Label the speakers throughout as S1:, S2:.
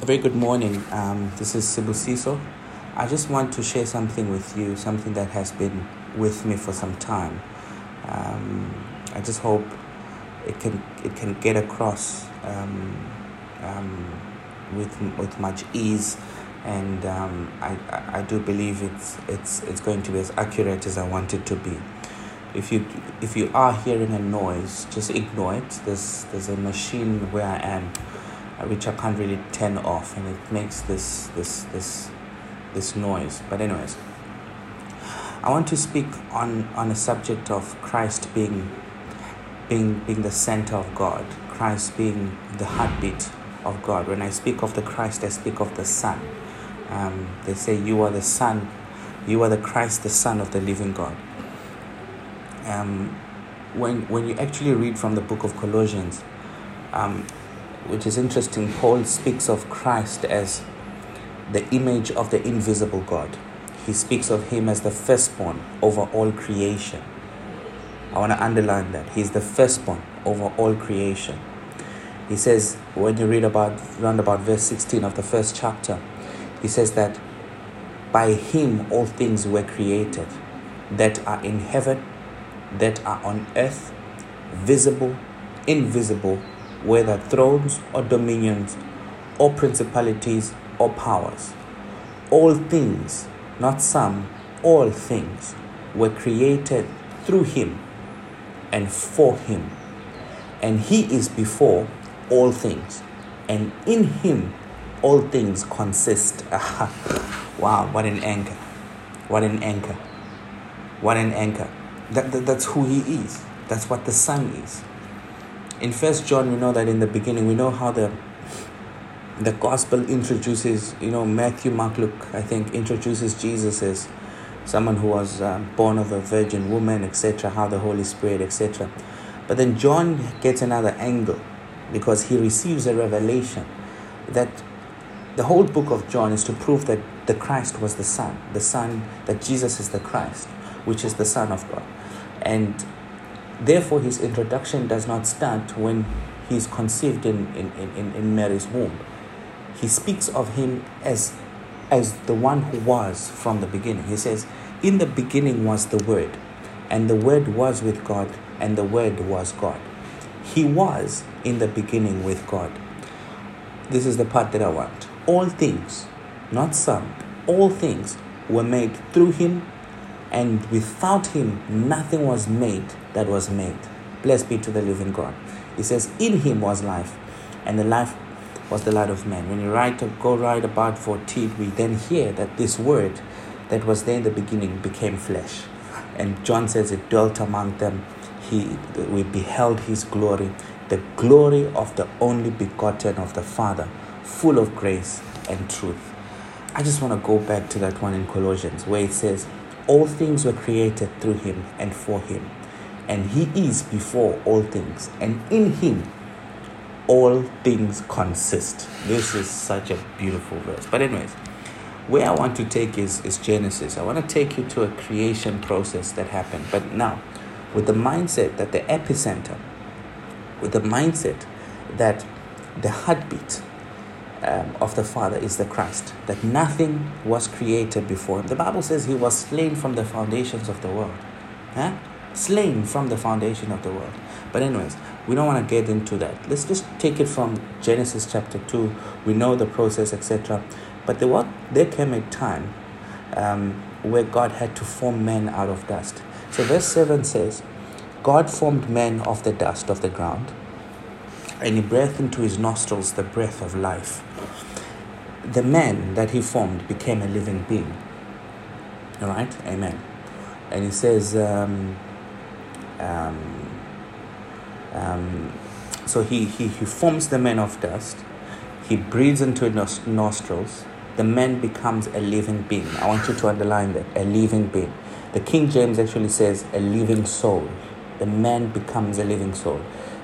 S1: A very good morning. Um, this is Sibusiso. I just want to share something with you, something that has been with me for some time. Um, I just hope it can it can get across um, um, with with much ease, and um, I, I do believe it's it's it's going to be as accurate as I want it to be. If you if you are hearing a noise, just ignore it. There's there's a machine where I am, which I can't really turn off, and it makes this this this this noise. But anyways, I want to speak on on a subject of Christ being being being the center of God, Christ being the heartbeat of God. When I speak of the Christ, I speak of the Son. Um, they say you are the Son, you are the Christ, the Son of the living God. Um, when when you actually read from the book of Colossians, um, which is interesting, Paul speaks of Christ as the image of the invisible God. He speaks of him as the firstborn over all creation. I want to underline that. He's the firstborn over all creation. He says, when you read about round about verse 16 of the first chapter, he says that by him all things were created that are in heaven, that are on earth, visible, invisible, whether thrones or dominions, or principalities or powers. All things, not some, all things were created through him and for him. And he is before all things, and in him all things consist. wow, what an anchor! What an anchor! What an anchor! That, that, that's who he is. That's what the Son is. In First John, we know that in the beginning, we know how the the gospel introduces, you know, Matthew, Mark, Luke, I think, introduces Jesus as someone who was uh, born of a virgin woman, etc., how the Holy Spirit, etc. But then John gets another angle because he receives a revelation that the whole book of John is to prove that the Christ was the Son, the Son, that Jesus is the Christ, which is the Son of God. And therefore, his introduction does not start when he is conceived in, in, in, in Mary's womb he speaks of him as as the one who was from the beginning. He says, In the beginning was the Word, and the Word was with God, and the Word was God. He was in the beginning with God. This is the part that I want. All things, not some, all things were made through him, and without him nothing was made that was made. Blessed be to the living God. He says, In him was life, and the life was the light of men. When you write go right about 14, we then hear that this word that was there in the beginning became flesh. And John says it dwelt among them. He we beheld his glory, the glory of the only begotten of the Father, full of grace and truth. I just want to go back to that one in Colossians where it says, All things were created through him and for him. And he is before all things, and in him all things consist. This is such a beautiful verse. But, anyways, where I want to take is, is Genesis. I want to take you to a creation process that happened. But now, with the mindset that the epicenter, with the mindset that the heartbeat um, of the Father is the Christ, that nothing was created before him. The Bible says he was slain from the foundations of the world. Huh? Slain from the foundation of the world. But, anyways, we don't want to get into that. Let's just take it from Genesis chapter 2. We know the process, etc. But there, what, there came a time um, where God had to form men out of dust. So, verse 7 says, God formed man of the dust of the ground, and he breathed into his nostrils the breath of life. The man that he formed became a living being. All right? Amen. And he says, um, um, um, so he, he, he forms the man of dust, he breathes into his nostrils, the man becomes a living being. I want you to underline that a living being. The King James actually says a living soul. The man becomes a living soul.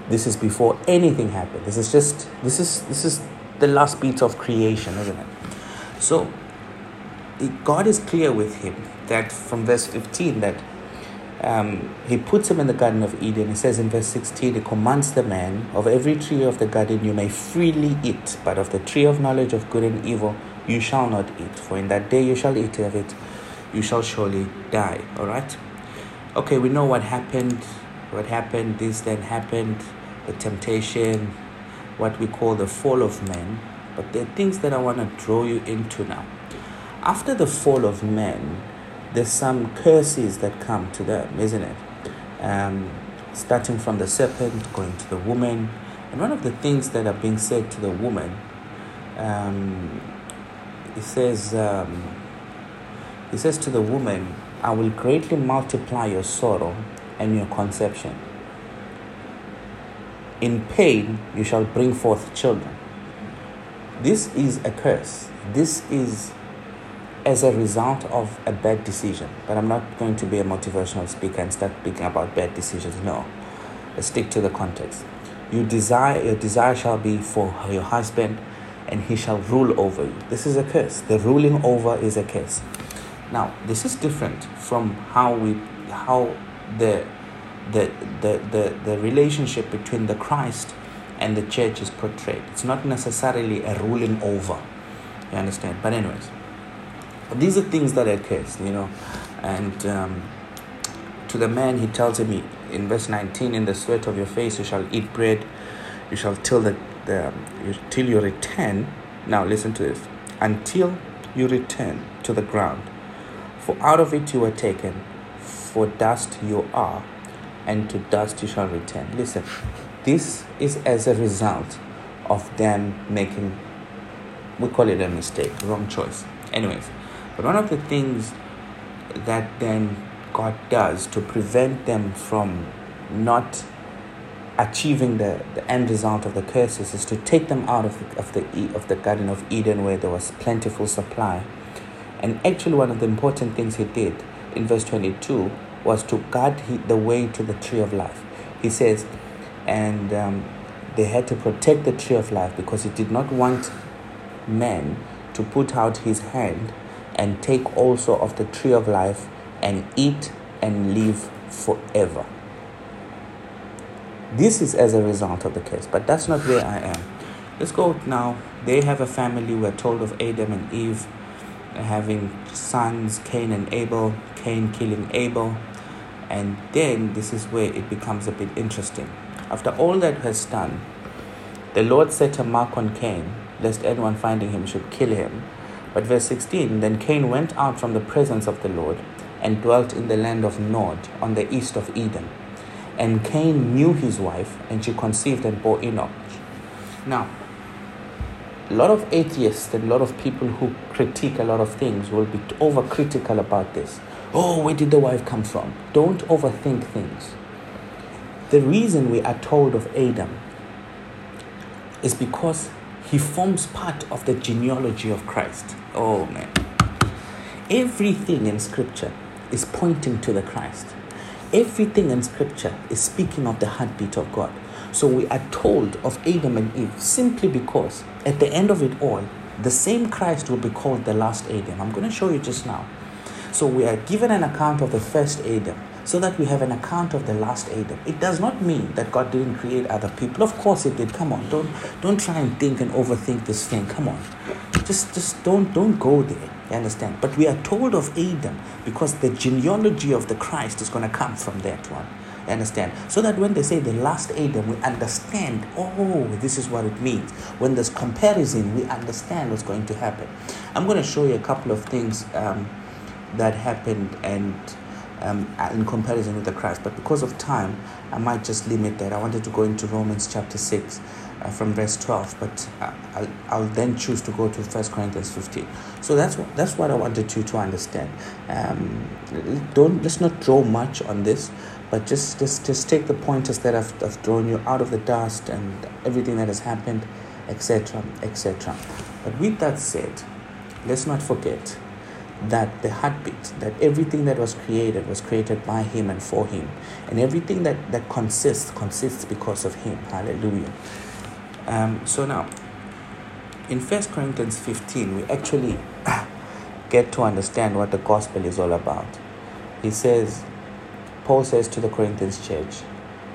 S1: This is before anything happened. This is just this is this is the last beat of creation, isn't it? So God is clear with him that from verse 15 that um, he puts him in the Garden of Eden. He says in verse 16, He commands the man, Of every tree of the garden you may freely eat, but of the tree of knowledge of good and evil you shall not eat. For in that day you shall eat of it, you shall surely die. All right? Okay, we know what happened. What happened, this then happened, the temptation, what we call the fall of man. But there are things that I want to draw you into now. After the fall of man, there's some curses that come to them, isn't it? Um, starting from the serpent, going to the woman. And one of the things that are being said to the woman, um, he says, um, he says to the woman, I will greatly multiply your sorrow and your conception. In pain you shall bring forth children. This is a curse. This is as a result of a bad decision. But I'm not going to be a motivational speaker and start speaking about bad decisions. No. Let's stick to the context. You desire your desire shall be for your husband and he shall rule over you. This is a curse. The ruling over is a curse. Now, this is different from how we how the the the the, the relationship between the Christ and the church is portrayed. It's not necessarily a ruling over. You understand? But anyways, these are things that occurs, you know. And um, to the man, he tells him in verse 19, In the sweat of your face you shall eat bread, you shall till the, the you, till you return. Now listen to this. Until you return to the ground, for out of it you were taken, for dust you are, and to dust you shall return. Listen, this is as a result of them making, we call it a mistake, wrong choice. Anyways, but one of the things that then God does to prevent them from not achieving the, the end result of the curses is to take them out of the, of the of the Garden of Eden where there was plentiful supply. And actually, one of the important things he did in verse 22 was to guard the way to the tree of life. He says, and um, they had to protect the tree of life because he did not want man to put out his hand and take also of the tree of life and eat and live forever. This is as a result of the curse, but that's not where I am. Let's go now. They have a family. We're told of Adam and Eve having sons, Cain and Abel, Cain killing Abel. And then this is where it becomes a bit interesting. After all that was done, the Lord set a mark on Cain, lest anyone finding him should kill him. But verse 16 Then Cain went out from the presence of the Lord and dwelt in the land of Nod on the east of Eden. And Cain knew his wife, and she conceived and bore Enoch. Now, a lot of atheists and a lot of people who critique a lot of things will be overcritical about this. Oh, where did the wife come from? Don't overthink things. The reason we are told of Adam is because he forms part of the genealogy of Christ. Oh man. Everything in scripture is pointing to the Christ. Everything in scripture is speaking of the heartbeat of God. So we are told of Adam and Eve simply because at the end of it all, the same Christ will be called the last Adam. I'm going to show you just now. So we are given an account of the first Adam so that we have an account of the last Adam. It does not mean that God didn't create other people. Of course it did. Come on, don't don't try and think and overthink this thing. Come on. Just just don't don't go there. You understand? But we are told of Adam because the genealogy of the Christ is going to come from that one. You understand? So that when they say the last Adam, we understand, oh, this is what it means. When there's comparison, we understand what's going to happen. I'm going to show you a couple of things um, that happened and um, in comparison with the Christ. But because of time, I might just limit that. I wanted to go into Romans chapter 6 uh, from verse 12, but uh, I'll, I'll, then choose to go to 1 Corinthians 15. So that's what, that's what I wanted you to understand. Um, don't Let's not draw much on this, but just, just, just take the pointers that I've, I've drawn you out of the dust and everything that has happened, etc., etc. But with that said, let's not forget that the heartbeat, that everything that was created was created by Him and for Him. And everything that, that consists, consists because of Him. Hallelujah. Um, so now, in First Corinthians 15, we actually get to understand what the gospel is all about. He says, Paul says to the Corinthians church,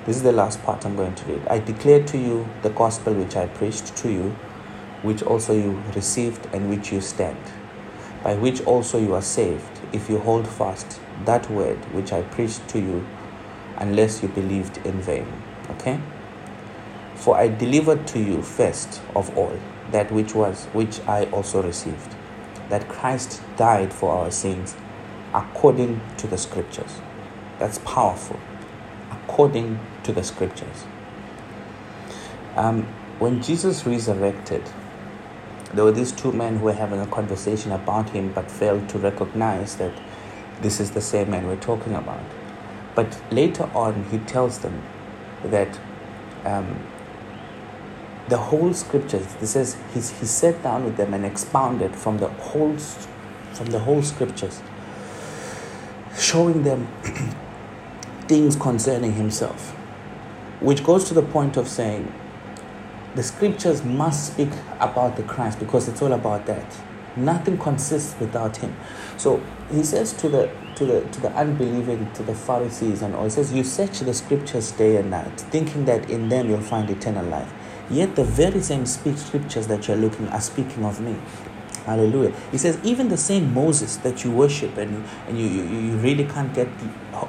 S1: this is the last part I'm going to read. I declare to you the gospel which I preached to you, which also you received and which you stand, by which also you are saved, if you hold fast that word which I preached to you, unless you believed in vain. Okay? For I delivered to you first of all that which was which I also received, that Christ died for our sins according to the scriptures. That's powerful. According to the scriptures. Um, when Jesus resurrected, there were these two men who were having a conversation about him but failed to recognize that this is the same man we're talking about. But later on, he tells them that um, the whole scriptures, this says he, he sat down with them and expounded from the whole, from the whole scriptures, showing them things concerning himself, which goes to the point of saying the scriptures must speak about the Christ because it's all about that. Nothing consists without him. So he says to the to the to the unbelieving, to the Pharisees and all, he says, You search the scriptures day and night, thinking that in them you'll find eternal life. Yet the very same scriptures that you're looking are speaking of me. Hallelujah. He says, even the same Moses that you worship and, and you, you, you really can't get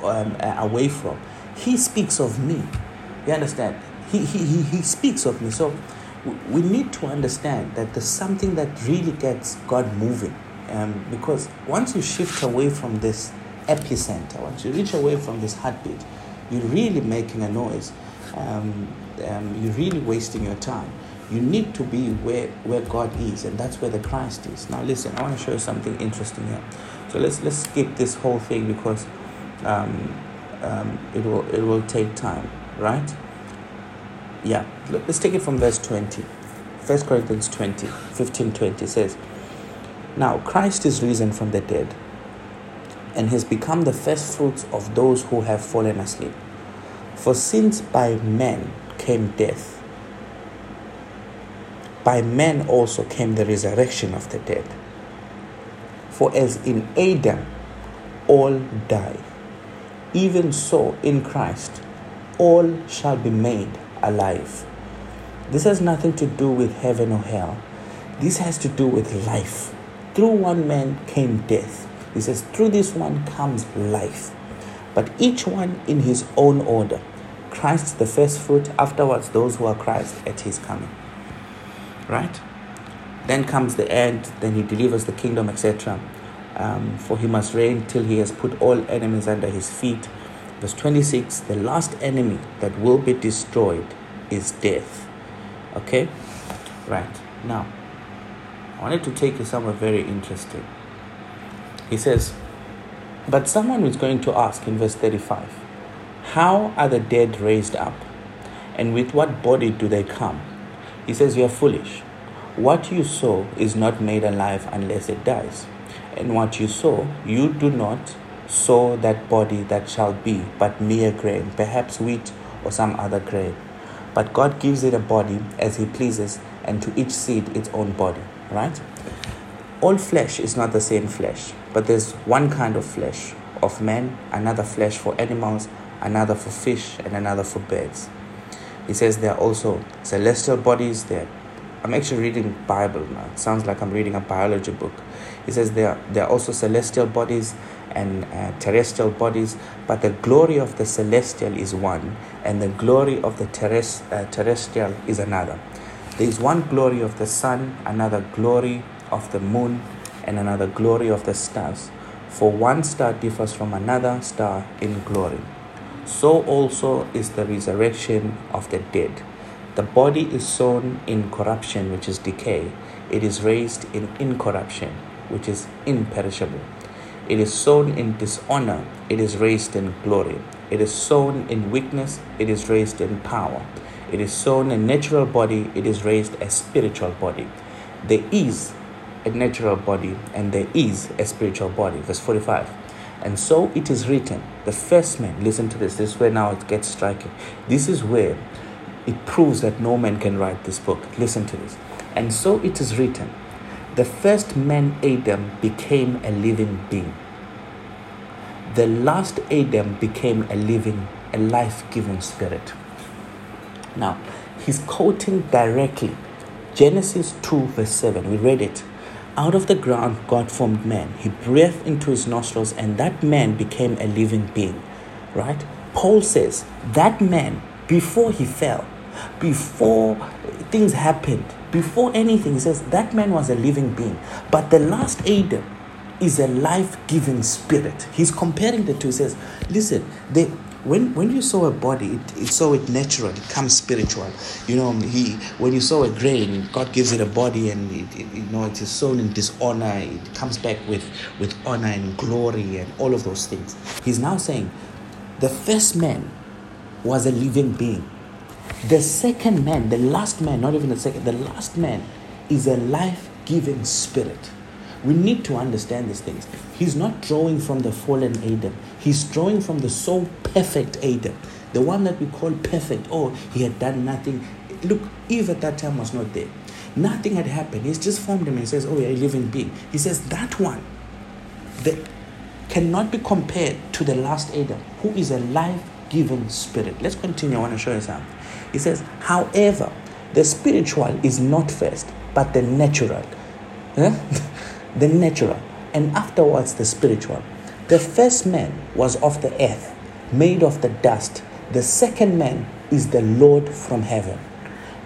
S1: um, away from, he speaks of me. You understand? He, he, he, speaks of me. So we need to understand that there's something that really gets God moving. Um, because once you shift away from this epicenter, once you reach away from this heartbeat, you're really making a noise. Um, um, you're really wasting your time. You need to be where, where God is, and that's where the Christ is. Now, listen, I want to show you something interesting here. So let's let's skip this whole thing because um, um, it will it will take time, right? Yeah, let's take it from verse 20. 1 Corinthians 20, 15 20 says, Now Christ is risen from the dead and has become the first fruits of those who have fallen asleep. For since by men came death, by men also came the resurrection of the dead. For as in Adam all die, even so in Christ all shall be made alive. This has nothing to do with heaven or hell. This has to do with life. Through one man came death. He says, through this one comes life. But each one in his own order. Christ the first fruit, afterwards those who are Christ at his coming. Right? Then comes the end, then he delivers the kingdom, etc. Um, for he must reign till he has put all enemies under his feet. Verse 26 The last enemy that will be destroyed is death. Okay? Right. Now, I wanted to take you somewhere very interesting. He says, But someone is going to ask in verse 35 How are the dead raised up? And with what body do they come? He says, You are foolish. What you sow is not made alive unless it dies. And what you sow, you do not sow that body that shall be, but mere grain, perhaps wheat or some other grain. But God gives it a body as He pleases, and to each seed its own body, right? All flesh is not the same flesh, but there's one kind of flesh of men, another flesh for animals, another for fish, and another for birds. He says there are also celestial bodies there. I'm actually reading Bible now. It sounds like I'm reading a biology book. He says there, there are also celestial bodies and uh, terrestrial bodies, but the glory of the celestial is one, and the glory of the terrest- uh, terrestrial is another. There is one glory of the sun, another glory of the moon, and another glory of the stars. For one star differs from another star in glory. So also is the resurrection of the dead. The body is sown in corruption, which is decay. It is raised in incorruption, which is imperishable. It is sown in dishonor, it is raised in glory. It is sown in weakness, it is raised in power. It is sown a natural body, it is raised a spiritual body. There is a natural body and there is a spiritual body. Verse 45. And so it is written, the first man, listen to this, this is where now it gets striking. This is where it proves that no man can write this book. Listen to this. And so it is written, the first man Adam became a living being. the last Adam became a living, a life giving spirit. Now, he's quoting directly Genesis 2, verse 7. We read it. Out of the ground, God formed man. He breathed into his nostrils, and that man became a living being. Right? Paul says that man, before he fell, before things happened, before anything, he says that man was a living being. But the last Adam is a life giving spirit. He's comparing the two. He says, listen, they, when when you sow a body, it, it sow it natural, it comes spiritual. You know, he when you sow a grain, God gives it a body, and it, it, you know it is sown in dishonor. It comes back with with honor and glory and all of those things. He's now saying, the first man was a living being. The second man, the last man, not even the second, the last man is a life giving spirit. We need to understand these things. He's not drawing from the fallen Adam, he's drawing from the so perfect Adam, the one that we call perfect. Oh, he had done nothing. Look, Eve at that time was not there. Nothing had happened. He's just formed him and says, Oh, you're a living being. He says, That one that cannot be compared to the last Adam, who is a life giving spirit. Let's continue. I want to show you something. He says, However, the spiritual is not first, but the natural. the natural, and afterwards the spiritual. The first man was of the earth, made of the dust. The second man is the Lord from heaven.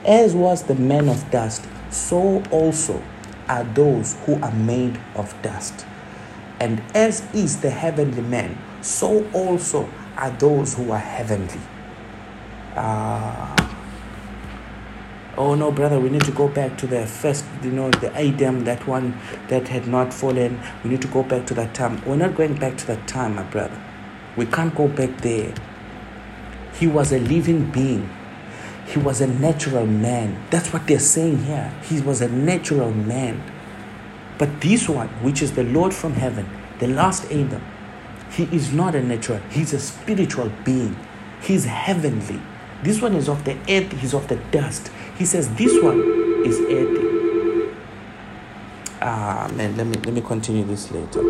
S1: As was the man of dust, so also are those who are made of dust. And as is the heavenly man, so also are those who are heavenly. Uh, oh no brother we need to go back to the first you know the adam that one that had not fallen. We need to go back to that time. We're not going back to that time my brother. We can't go back there. He was a living being. He was a natural man. That's what they're saying here. He was a natural man. But this one which is the lord from heaven the last adam he is not a natural he's a spiritual being he's heavenly this one is of the earth he's of the dust he says this one is earthy. Ah man, let me let me continue this later.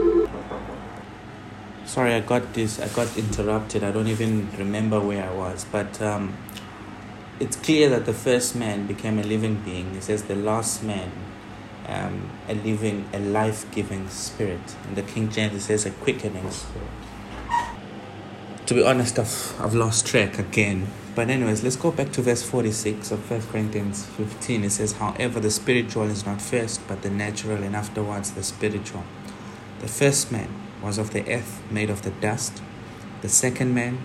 S1: Sorry, I got this. I got interrupted. I don't even remember where I was, but um, it's clear that the first man became a living being. He says the last man, um, a living, a life-giving spirit. In the King James, it says a quickening spirit. To be honest, I've, I've lost track again but anyways, let's go back to verse 46 of 1 Corinthians 15. It says, However, the spiritual is not first, but the natural, and afterwards the spiritual. The first man was of the earth, made of the dust. The second man,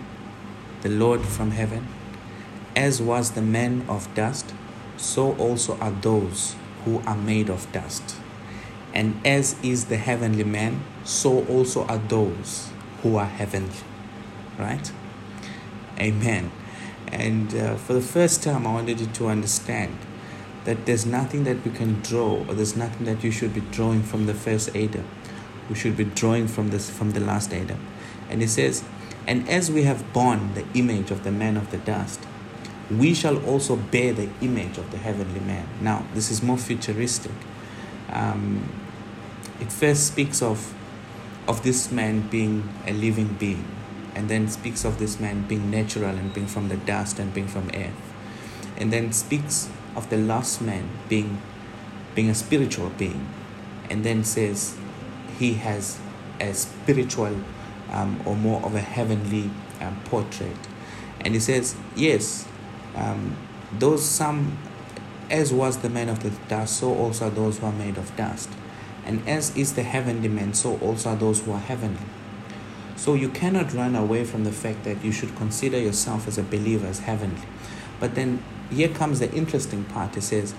S1: the Lord from heaven. As was the man of dust, so also are those who are made of dust. And as is the heavenly man, so also are those who are heavenly. Right? Amen. And uh, for the first time, I wanted you to understand that there's nothing that we can draw, or there's nothing that you should be drawing from the first Adam. We should be drawing from this from the last Adam. And he says, And as we have borne the image of the man of the dust, we shall also bear the image of the heavenly man. Now, this is more futuristic. Um, it first speaks of of this man being a living being and then speaks of this man being natural and being from the dust and being from earth and then speaks of the last man being being a spiritual being and then says he has a spiritual um, or more of a heavenly um, portrait and he says yes um, those some as was the man of the dust so also those who are made of dust and as is the heavenly man so also are those who are heavenly so you cannot run away from the fact that you should consider yourself as a believer as heavenly. But then here comes the interesting part. It says,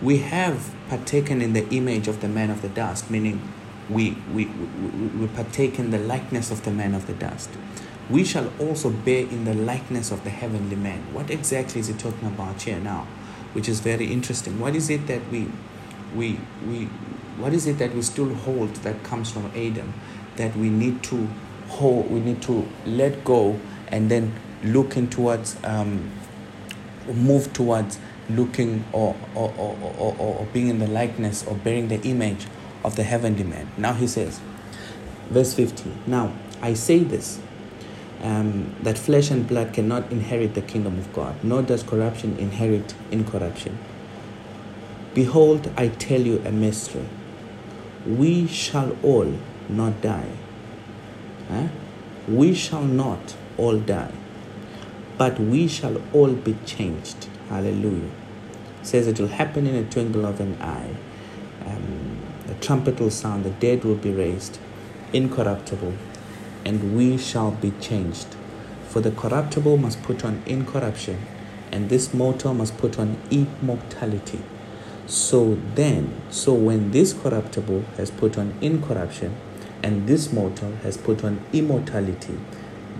S1: We have partaken in the image of the man of the dust, meaning we, we, we, we partake in the likeness of the man of the dust. We shall also bear in the likeness of the heavenly man. What exactly is he talking about here now? Which is very interesting. What is it that we we we what is it that we still hold that comes from Adam that we need to hold, we need to let go and then looking towards, um, move towards looking or, or, or, or, or being in the likeness or bearing the image of the heavenly man. Now he says, verse 50 Now, I say this um, that flesh and blood cannot inherit the kingdom of God, nor does corruption inherit incorruption. Behold, I tell you a mystery. We shall all not die. Eh? We shall not all die, but we shall all be changed. Hallelujah. Says it will happen in a twinkle of an eye. Um, trumpet will sound, the dead will be raised, incorruptible, and we shall be changed. For the corruptible must put on incorruption, and this mortal must put on immortality. So then, so when this corruptible has put on incorruption, and this mortal has put on immortality,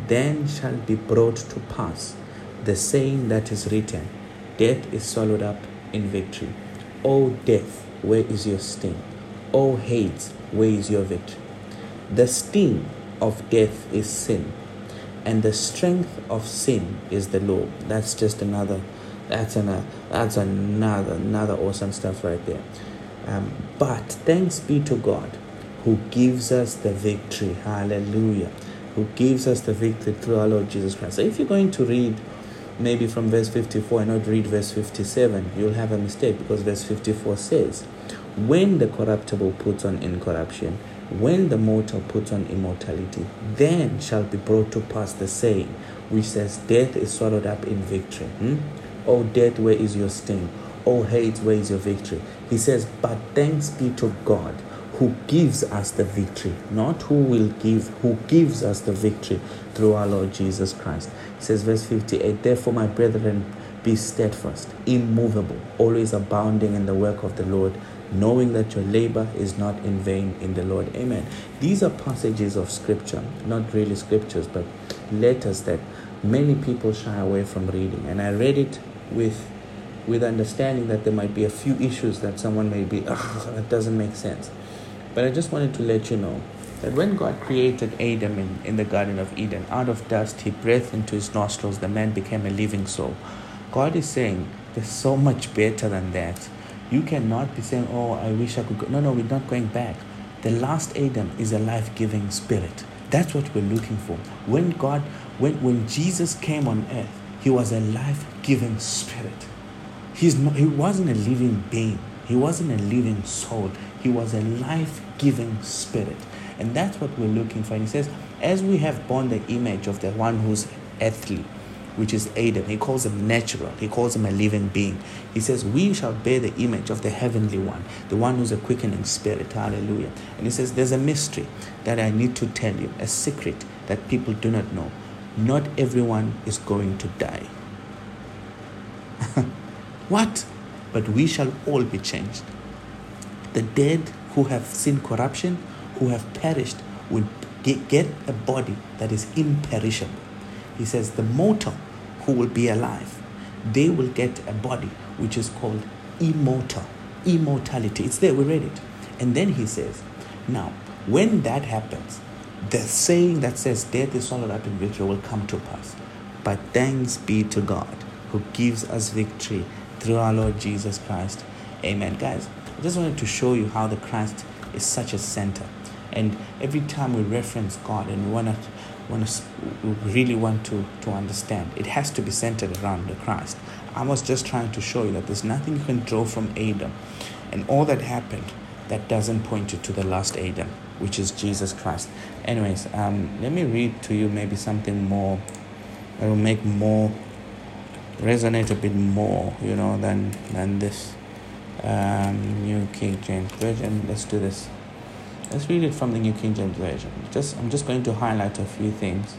S1: then shall be brought to pass the saying that is written Death is swallowed up in victory. O death, where is your sting? O Hades, where is your victory? The sting of death is sin, and the strength of sin is the law. That's just another. That's another. That's another another awesome stuff right there. Um, but thanks be to God, who gives us the victory. Hallelujah. Who gives us the victory through our Lord Jesus Christ. So if you're going to read maybe from verse 54 and not read verse 57, you'll have a mistake because verse 54 says, When the corruptible puts on incorruption, when the mortal puts on immortality, then shall be brought to pass the saying, which says, Death is swallowed up in victory. Hmm? Oh, death, where is your sting? Oh, hate, where is your victory? He says, But thanks be to God who gives us the victory, not who will give, who gives us the victory through our Lord Jesus Christ. He says, verse 58, Therefore, my brethren, be steadfast, immovable, always abounding in the work of the Lord knowing that your labor is not in vain in the Lord. Amen. These are passages of scripture, not really scriptures, but letters that many people shy away from reading. And I read it with with understanding that there might be a few issues that someone may be, oh, that doesn't make sense. But I just wanted to let you know that when God created Adam in, in the Garden of Eden, out of dust, He breathed into his nostrils, the man became a living soul. God is saying, there's so much better than that. You cannot be saying, Oh, I wish I could go. No, no, we're not going back. The last Adam is a life giving spirit. That's what we're looking for. When God, when, when Jesus came on earth, he was a life giving spirit. He's not, he wasn't a living being, he wasn't a living soul. He was a life giving spirit. And that's what we're looking for. And he says, As we have borne the image of the one who's earthly, which is Adam. He calls him natural. He calls him a living being. He says, We shall bear the image of the heavenly one, the one who's a quickening spirit. Hallelujah. And he says, There's a mystery that I need to tell you, a secret that people do not know. Not everyone is going to die. what? But we shall all be changed. The dead who have seen corruption, who have perished, will get a body that is imperishable he says, the mortal who will be alive, they will get a body which is called immortal. Immortality. It's there, we read it. And then he says, now, when that happens, the saying that says death is swallowed up in victory will come to pass. But thanks be to God who gives us victory through our Lord Jesus Christ. Amen. Guys, I just wanted to show you how the Christ is such a center. And every time we reference God and we want to want to really want to, to understand. It has to be centered around the Christ. I was just trying to show you that there's nothing you can draw from Adam and all that happened that doesn't point you to the last Adam, which is Jesus Christ. Anyways, um, let me read to you maybe something more that will make more resonate a bit more, you know, than than this. Um, New King James Version. Let's do this. Let's read it from the New King James Version. Just I'm just going to highlight a few things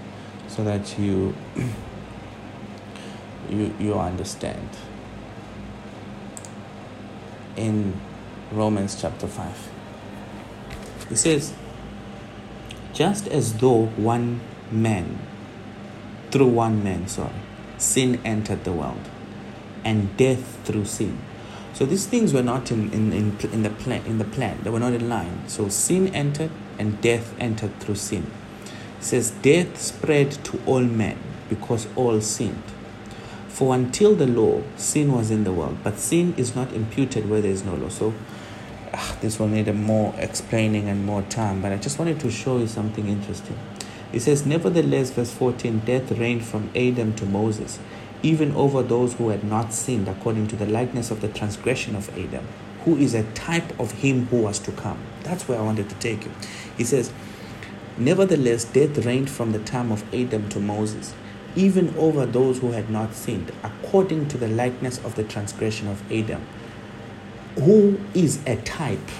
S1: so that you you you understand. In Romans chapter 5. It says, just as though one man, through one man, sorry, sin entered the world, and death through sin so these things were not in, in, in, in, the plan, in the plan. They were not in line. So sin entered and death entered through sin. It says, Death spread to all men because all sinned. For until the law, sin was in the world, but sin is not imputed where there is no law. So uh, this will need a more explaining and more time, but I just wanted to show you something interesting. It says, Nevertheless, verse 14, death reigned from Adam to Moses, even over those who had not sinned, according to the likeness of the transgression of Adam, who is a type of him who was to come. That's where I wanted to take you. He says, Nevertheless, death reigned from the time of Adam to Moses, even over those who had not sinned, according to the likeness of the transgression of Adam, who is a type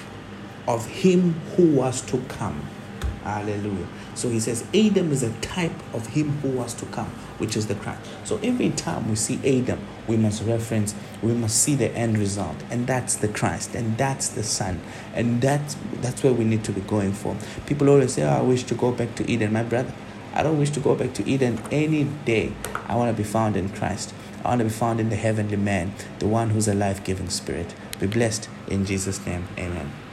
S1: of him who was to come. Hallelujah. So he says Adam is a type of him who was to come, which is the Christ. So every time we see Adam, we must reference, we must see the end result, and that's the Christ, and that's the Son, and that's that's where we need to be going for. People always say, oh, "I wish to go back to Eden," my brother. I don't wish to go back to Eden any day. I want to be found in Christ. I want to be found in the heavenly man, the one who's a life giving spirit. Be blessed in Jesus' name. Amen.